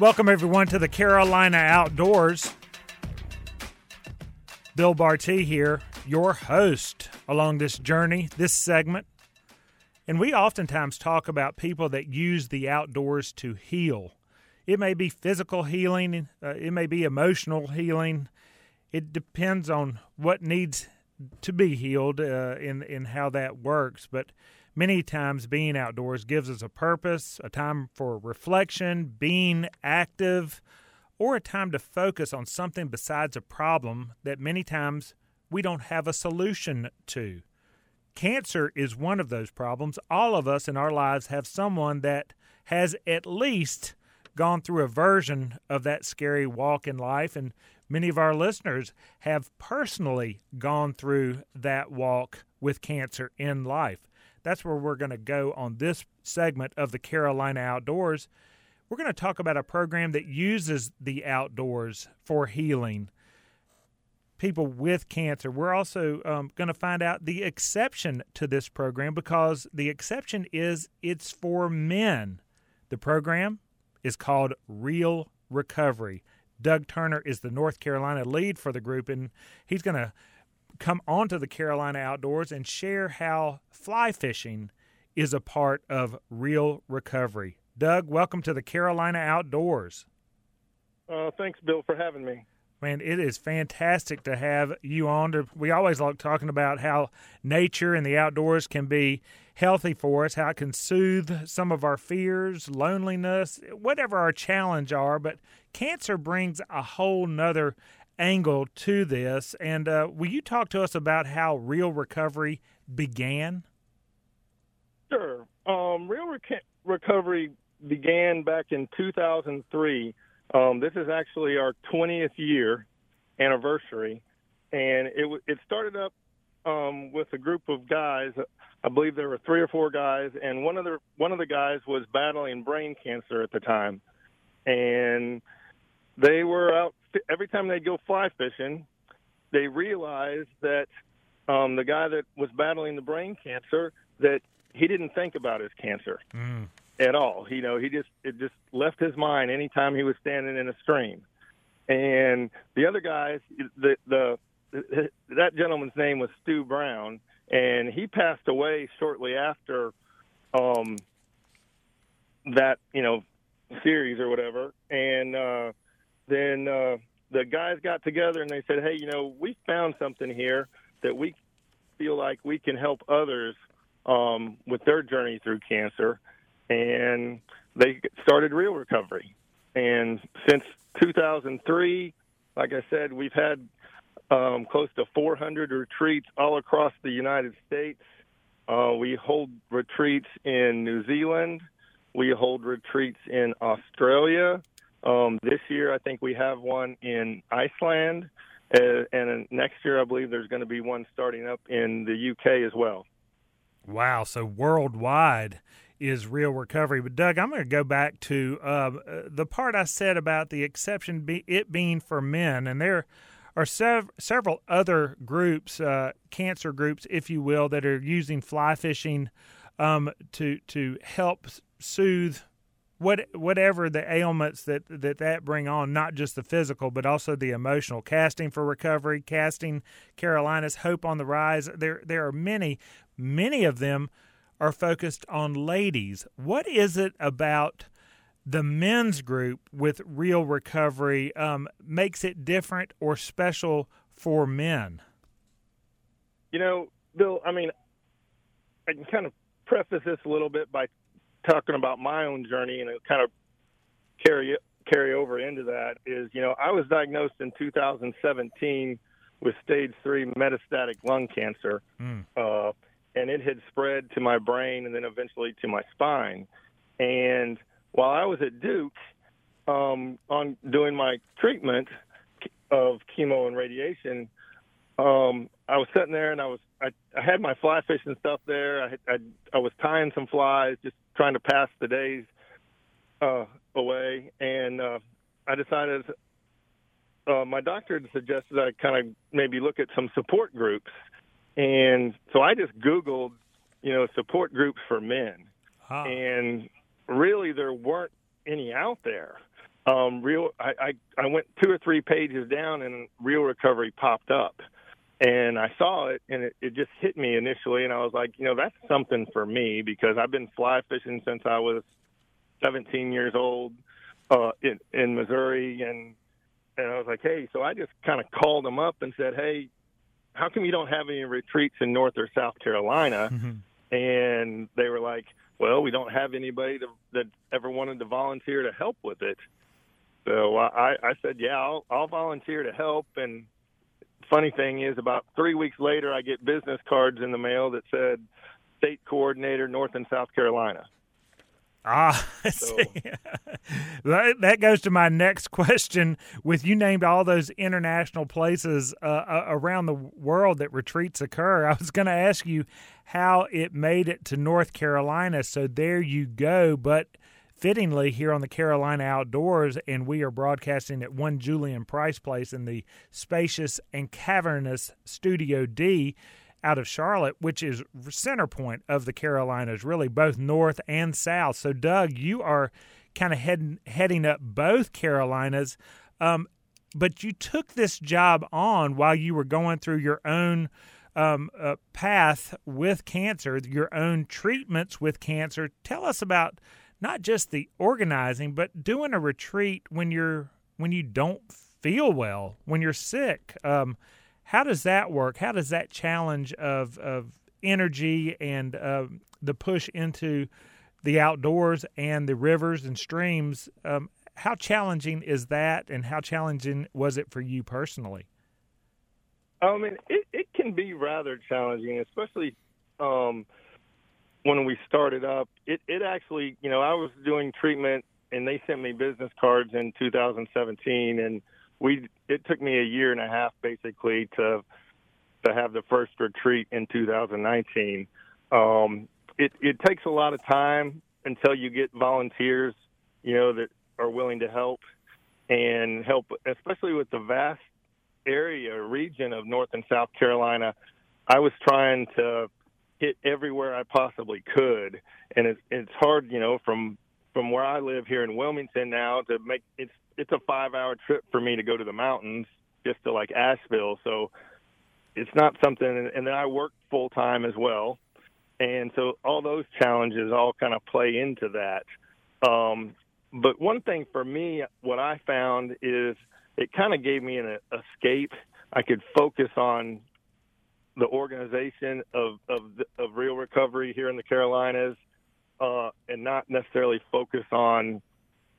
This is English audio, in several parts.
Welcome, everyone, to the Carolina Outdoors. Bill Barty here, your host along this journey, this segment. And we oftentimes talk about people that use the outdoors to heal. It may be physical healing, uh, it may be emotional healing. It depends on what needs to be healed uh, in in how that works. But many times, being outdoors gives us a purpose, a time for reflection, being active, or a time to focus on something besides a problem that many times we don't have a solution to. Cancer is one of those problems. All of us in our lives have someone that has at least gone through a version of that scary walk in life, and many of our listeners have personally gone through that walk with cancer in life. That's where we're going to go on this segment of the Carolina Outdoors. We're going to talk about a program that uses the outdoors for healing people with cancer. We're also um, going to find out the exception to this program because the exception is it's for men. The program is called Reel Recovery. Doug Turner is the North Carolina lead for the group, and he's going to come onto the Carolina outdoors and share how fly fishing is a part of reel recovery. Doug, welcome to the Carolina Outdoors. Uh, thanks, Bill, for having me. Man, it is fantastic to have you on. To, we always like talking about how nature and the outdoors can be healthy for us, how it can soothe some of our fears, loneliness, whatever our challenge are. But cancer brings a whole nother angle to this. And uh, will you talk to us about how reel recovery began? Sure. Um, reel rec- recovery began back in 2003. Um, this is actually our 20th year anniversary, and it w- it started up um, with a group of guys. I believe there were three or four guys, and one of the one of the guys was battling brain cancer at the time, and they were out every time they'd go fly fishing. They realized that um, the guy that was battling the brain cancer that he didn't think about his cancer mm. at all. You know, he just it just left his mind anytime he was standing in a stream. And the other guys, the the that gentleman's name was Stu Brown, and he passed away shortly after um, that you know series or whatever. And uh, then uh, the guys got together and they said, "Hey, you know, we found something here that we feel like we can help others um, with their journey through cancer," and they started Reel Recovery. And since 2003, like I said, we've had um, close to 400 retreats all across the United States. Uh, we hold retreats in New Zealand. We hold retreats in Australia. Um, this year, I think we have one in Iceland, uh, and next year, I believe there's going to be one starting up in the UK as well. Wow! So worldwide is reel recovery. But Doug, I'm going to go back to uh, the part I said about the exception be it being for men, and there are sev- several other groups, uh, cancer groups, if you will, that are using fly fishing um, to to help soothe what whatever the ailments that, that that bring on, not just the physical, but also the emotional. Casting for recovery, casting Carolina's hope on the rise. There there are many, many of them are focused on ladies. What is it about the men's group with reel recovery um, makes it different or special for men? You know, Bill. I mean, I can kind of preface this a little bit by talking about my own journey and kind of carry carry over into that is you know I was diagnosed in 2017 with stage three metastatic lung cancer, mm. uh, and it had spread to my brain and then eventually to my spine. And while I was at Duke um, on doing my treatment of chemo and radiation, um, I was sitting there and I was I, I had my fly fishing stuff there. I, I I was tying some flies, just trying to pass the days uh, away, and uh, I decided uh, my doctor had suggested I kind of maybe look at some support groups, and so I just Googled, you know, support groups for men, huh. and really there weren't any out there. um, real. I, I I went two or three pages down, and reel recovery popped up, and I saw it, and it, it just hit me initially, and I was like, you know, that's something for me because I've been fly fishing since I was 17 years old uh, in in Missouri, and and I was like, hey, so I just kind of called them up and said, hey, how come you don't have any retreats in North or South Carolina? Mm-hmm. And they were like, well, we don't have anybody to, that ever wanted to volunteer to help with it. So I, I said, yeah, I'll, I'll volunteer to help. And funny thing is, about three weeks later, I get business cards in the mail that said state coordinator, North and South Carolina. Ah, so. that goes to my next question. With you named all those international places uh, uh around the world that retreats occur, I was going to ask you how it made it to North Carolina. So there you go. But fittingly, here on the Carolina Outdoors, and we are broadcasting at One Julian Price Place in the spacious and cavernous Studio D out of Charlotte, which is center point of the Carolinas, really both north and south. So, Doug, you are kind of heading heading up both Carolinas, um, but you took this job on while you were going through your own um, uh, path with cancer, your own treatments with cancer. Tell us about not just the organizing, but doing a retreat when you're when you don't feel well, when you're sick. Um, how does that work? How does that challenge of of energy and uh, the push into the outdoors and the rivers and streams? Um, how challenging is that, and how challenging was it for you personally? I mean, it, it can be rather challenging, especially um, when we started up. It, it actually, you know, I was doing treatment, and they sent me business cards in 2017, and we it took me a year and a half basically to to have the first retreat in 2019. Um, it it takes a lot of time until you get volunteers, you know, that are willing to help and help, especially with the vast area region of North and South Carolina. I was trying to hit everywhere I possibly could, and it's it's hard, you know, from from where I live here in Wilmington now to make it's it's a five hour trip for me to go to the mountains just to like Asheville. So it's not something, and then I work full time as well. And so all those challenges all kind of play into that. Um, but one thing for me, what I found is it kind of gave me an escape. I could focus on the organization of of, of reel recovery here in the Carolinas, uh, and not necessarily focus on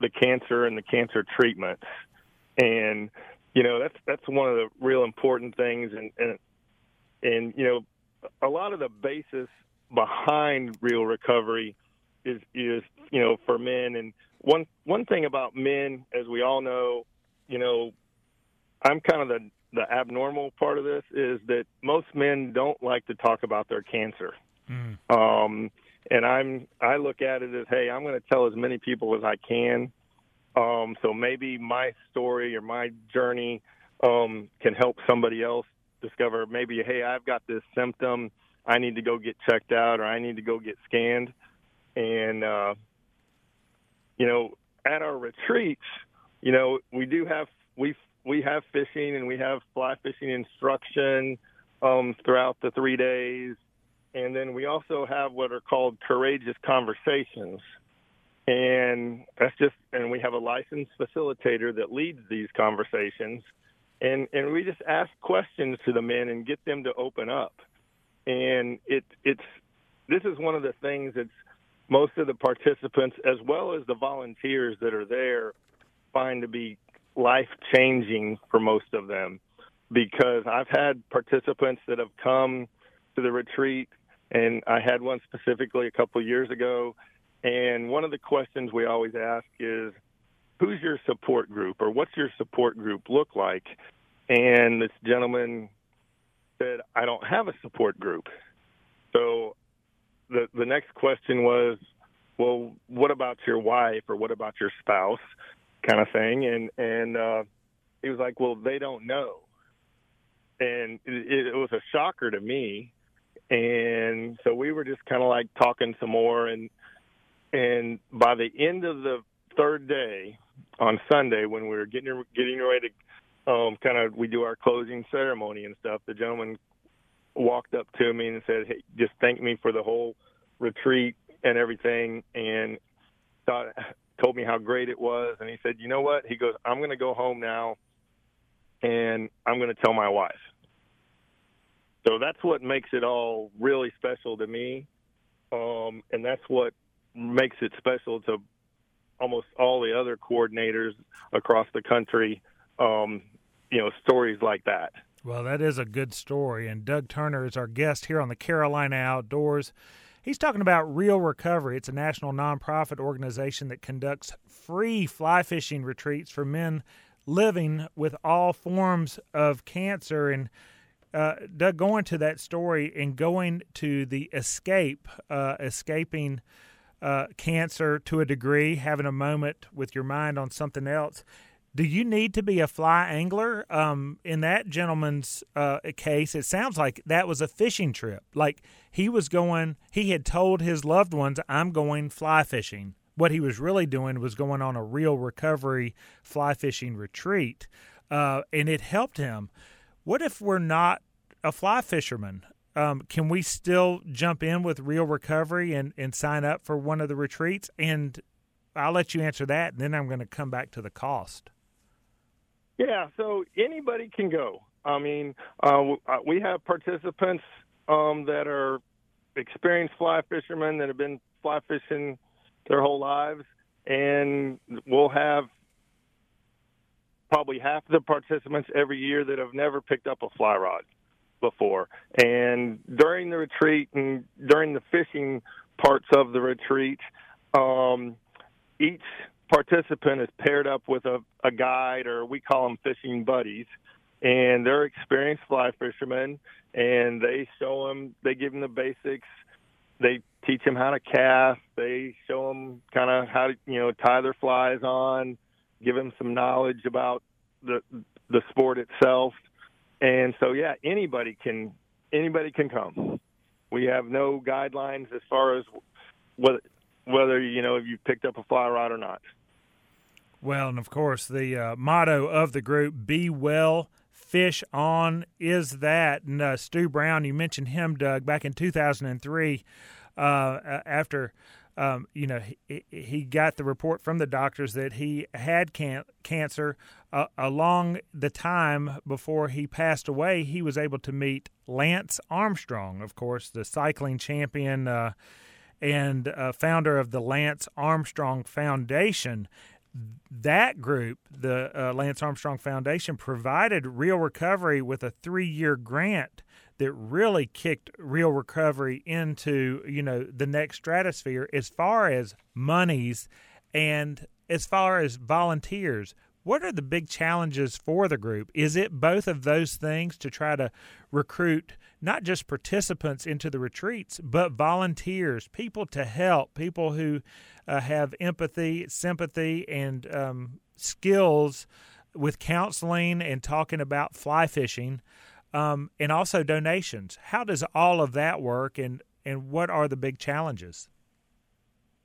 the cancer and the cancer treatments. And you know that's that's one of the real important things. And and and you know a lot of the basis behind reel recovery is is you know for men. And one one thing about men, as we all know, you know, I'm kind of the the abnormal part of this is that most men don't like to talk about their cancer. Mm. Um, and I'm I look at it as, hey, I'm going to tell as many people as I can. Um, so maybe my story or my journey um, can help somebody else discover maybe, hey, I've got this symptom. I need to go get checked out or I need to go get scanned. And, uh, you know, at our retreats, you know, we do have, we, we have fishing and we have fly fishing instruction um, throughout the three days. And then we also have what are called courageous conversations. And that's just, and we have a licensed facilitator that leads these conversations. And, and we just ask questions to the men and get them to open up. And it, it's, this is one of the things that's most of the participants, as well as the volunteers that are there, find to be life changing for most of them. Because I've had participants that have come to the retreat and I had one specifically a couple of years ago. And one of the questions we always ask is, who's your support group or what's your support group look like? And this gentleman said, I don't have a support group. So the the next question was, well, what about your wife or what about your spouse, kind of thing. And and uh, he was like, well, they don't know. And it, it was a shocker to me and so we were just kind of like talking some more and and by the end of the third day on Sunday when we were getting getting ready to um, kind of we do our closing ceremony and stuff. The gentleman walked up to me and said, "Hey, just thank me for the whole retreat and everything," and thought, told me how great it was. And he said, "You know what?" He goes, "I'm going to go home now, and I'm going to tell my wife." So that's what makes it all really special to me, um, and that's what makes it special to almost all the other coordinators across the country. Um, you know, stories like that. Well, that is a good story. And Doug Turner is our guest here on the Carolina Outdoors. He's talking about Reel Recovery. It's a national nonprofit organization that conducts free fly fishing retreats for men living with all forms of cancer. And uh, Doug, going to that story and going to the escape, uh, escaping uh, cancer to a degree, having a moment with your mind on something else. Do you need to be a fly angler? Um, in that gentleman's uh, case, it sounds like that was a fishing trip. Like he was going, he had told his loved ones, I'm going fly fishing. What he was really doing was going on a reel recovery fly fishing retreat, uh, and it helped him. What if we're not a fly fisherman? Um, can we still jump in with reel recovery and, and sign up for one of the retreats? And I'll let you answer that, and then I'm going to come back to the cost. Yeah, so anybody can go. I mean, uh, uh, we have participants um, that are experienced fly fishermen that have been fly fishing their whole lives, and we'll have probably half the participants every year that have never picked up a fly rod before. And during the retreat and during the fishing parts of the retreat, um, each participant is paired up with a, a guide, or we call them fishing buddies, and they're experienced fly fishermen, and they show them, they give them the basics. They teach them how to cast. They show them kind of how to, you know, tie their flies on, give them some knowledge about the the sport itself. And so, yeah, anybody can anybody can come. We have no guidelines as far as whether whether you know if you picked up a fly rod or not. Well, and of course, the uh, motto of the group, Be Well, Fish On, is that. And uh, Stu Brown, you mentioned him, Doug, back in 2003, uh, after. Um, you know, he, he, got the report from the doctors that he had can- cancer. Uh, along the time before he passed away, he was able to meet Lance Armstrong, of course, the cycling champion uh, and uh, founder of the Lance Armstrong Foundation that group, the uh, Lance Armstrong Foundation, provided Reel Recovery with a three-year grant that really kicked Reel Recovery into you know the next stratosphere as far as monies and as far as volunteers. What are the big challenges for the group? Is it both of those things to try to recruit not just participants into the retreats, but volunteers, people to help, people who uh, have empathy, sympathy, and um, skills with counseling and talking about fly fishing, um, and also donations. How does all of that work, and and what are the big challenges?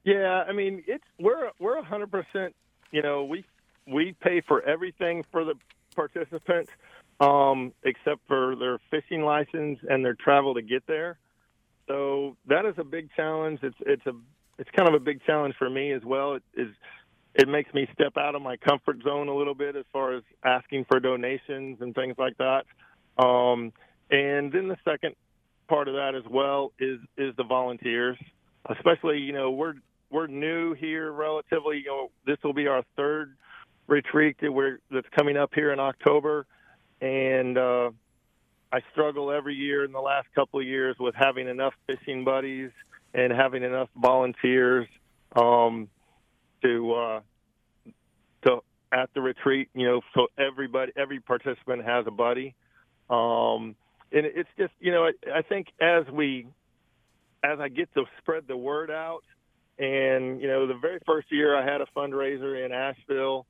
Yeah, I mean, it's we're we're hundred percent. You know, we we pay for everything for the participants, um, except for their fishing license and their travel to get there. So that is a big challenge. It's it's a it's kind of a big challenge for me as well. It is it makes me step out of my comfort zone a little bit as far as asking for donations and things like that. Um, and then the second part of that as well is is the volunteers, especially you know we're we're new here relatively. You know this will be our third retreat that we're that's coming up here in October, and uh, I struggle every year in the last couple of years with having enough fishing buddies and having enough volunteers um, to uh, to at the retreat. You know, so everybody, every participant has a buddy, um, and it's just you know, I, I think as we as I get to spread the word out, and you know, the very first year I had a fundraiser in Asheville.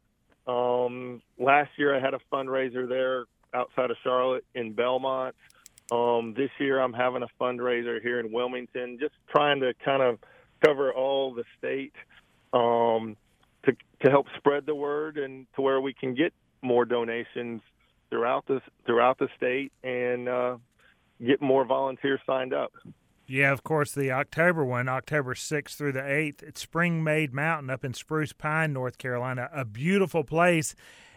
Um, last year I had a fundraiser there outside of Charlotte in Belmont. Um, this year, I'm having a fundraiser here in Wilmington, just trying to kind of cover all the state. Um, to to help spread the word and to where we can get more donations throughout the throughout the state and uh, get more volunteers signed up. Yeah, of course, the October one, October 6th through the 8th, at Springmaid Mountain up in Spruce Pine, North Carolina. A beautiful place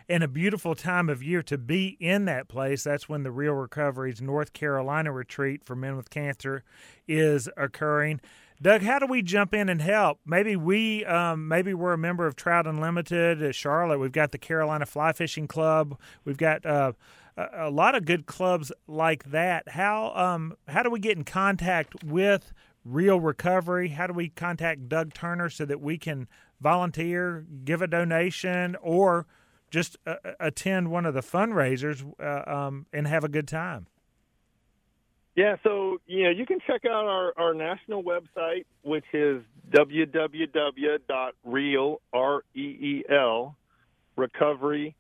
and a beautiful time of year to be in that place. That's when the Reel Recovery's North Carolina retreat for men with cancer is occurring. Doug, how do we jump in and help? Maybe we, um, maybe we're a member of Trout Unlimited Charlotte. We've got the Carolina Fly Fishing Club. We've got uh, a, lot of good clubs like that. How um, how do we get in contact with Reel Recovery? How do we contact Doug Turner so that we can volunteer, give a donation, or just uh, attend one of the fundraisers uh, um, and have a good time? Yeah, so you know you can check out our, our national website, which is www.reel r e e l recovery.org.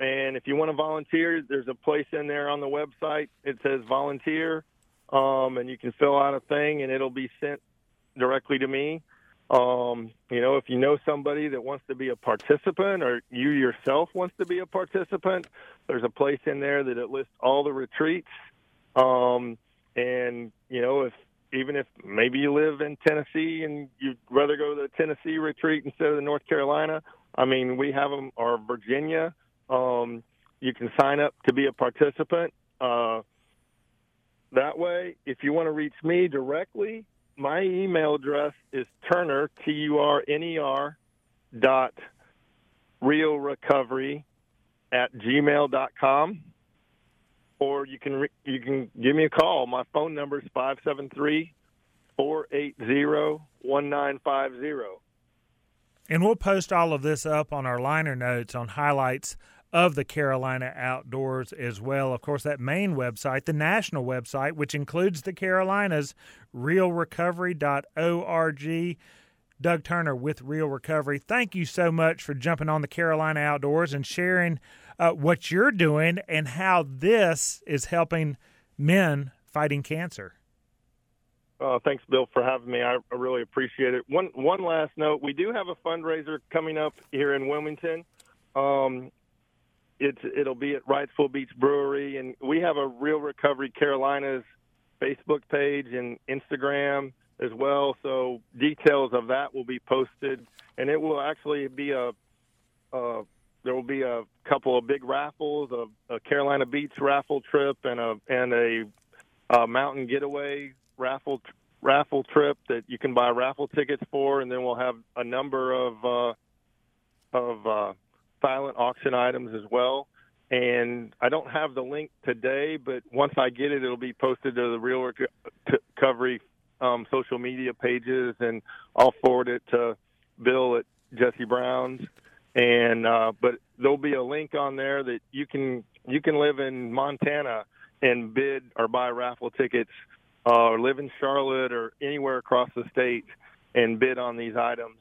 And if you want to volunteer, there's a place in there on the website. It says volunteer, um, and you can fill out a thing, and it'll be sent directly to me. Um, you know, if you know somebody that wants to be a participant, or you yourself wants to be a participant, there's a place in there that it lists all the retreats. Um, and you know, if even if maybe you live in Tennessee and you'd rather go to the Tennessee retreat instead of the North Carolina, I mean, we have them, or Virginia. Um, you can sign up to be a participant. Uh, that way, if you want to reach me directly, my email address is Turner T U R N E R dot reel recovery at gmail dot com, or you can re- you can give me a call. My phone number is five seven three four eight zero one nine five zero. And we'll post all of this up on our liner notes on highlights of the Carolina Outdoors as well. Of course, that main website, the national website, which includes the Carolinas, reelrecovery.org. Doug Turner with Reel Recovery. Thank you so much for jumping on the Carolina Outdoors and sharing uh, what you're doing and how this is helping men fighting cancer. Uh, thanks, Bill, for having me. I, I really appreciate it. One one last note: we do have a fundraiser coming up here in Wilmington. Um, it's it'll be at Wrightsville Beach Brewery, and we have a Reel Recovery Carolinas Facebook page and Instagram as well. So details of that will be posted, and it will actually be a. Uh, there will be a couple of big raffles, a, a Carolina Beach raffle trip, and a and a, a mountain getaway raffle raffle trip that you can buy raffle tickets for, and then we'll have a number of uh, of uh, silent auction items as well. And I don't have the link today, but once I get it, it'll be posted to the Reel Recovery um, social media pages, and I'll forward it to Bill at Jesse Brown's. And uh, but there'll be a link on there that you can you can live in Montana and bid or buy raffle tickets, uh, or live in Charlotte or anywhere across the state and bid on these items.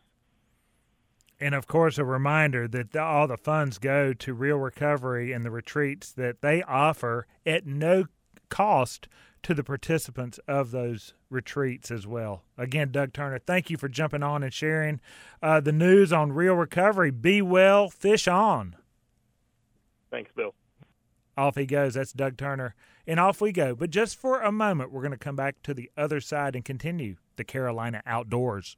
And of course, a reminder that the, all the funds go to Reel Recovery and the retreats that they offer at no cost to the participants of those retreats as well. Again, Doug Turner, thank you for jumping on and sharing uh, the news on Reel Recovery. Be well, fish on. Thanks, Bill. Off he goes. That's Doug Turner. And off we go. But just for a moment, we're going to come back to the other side and continue the Carolina outdoors.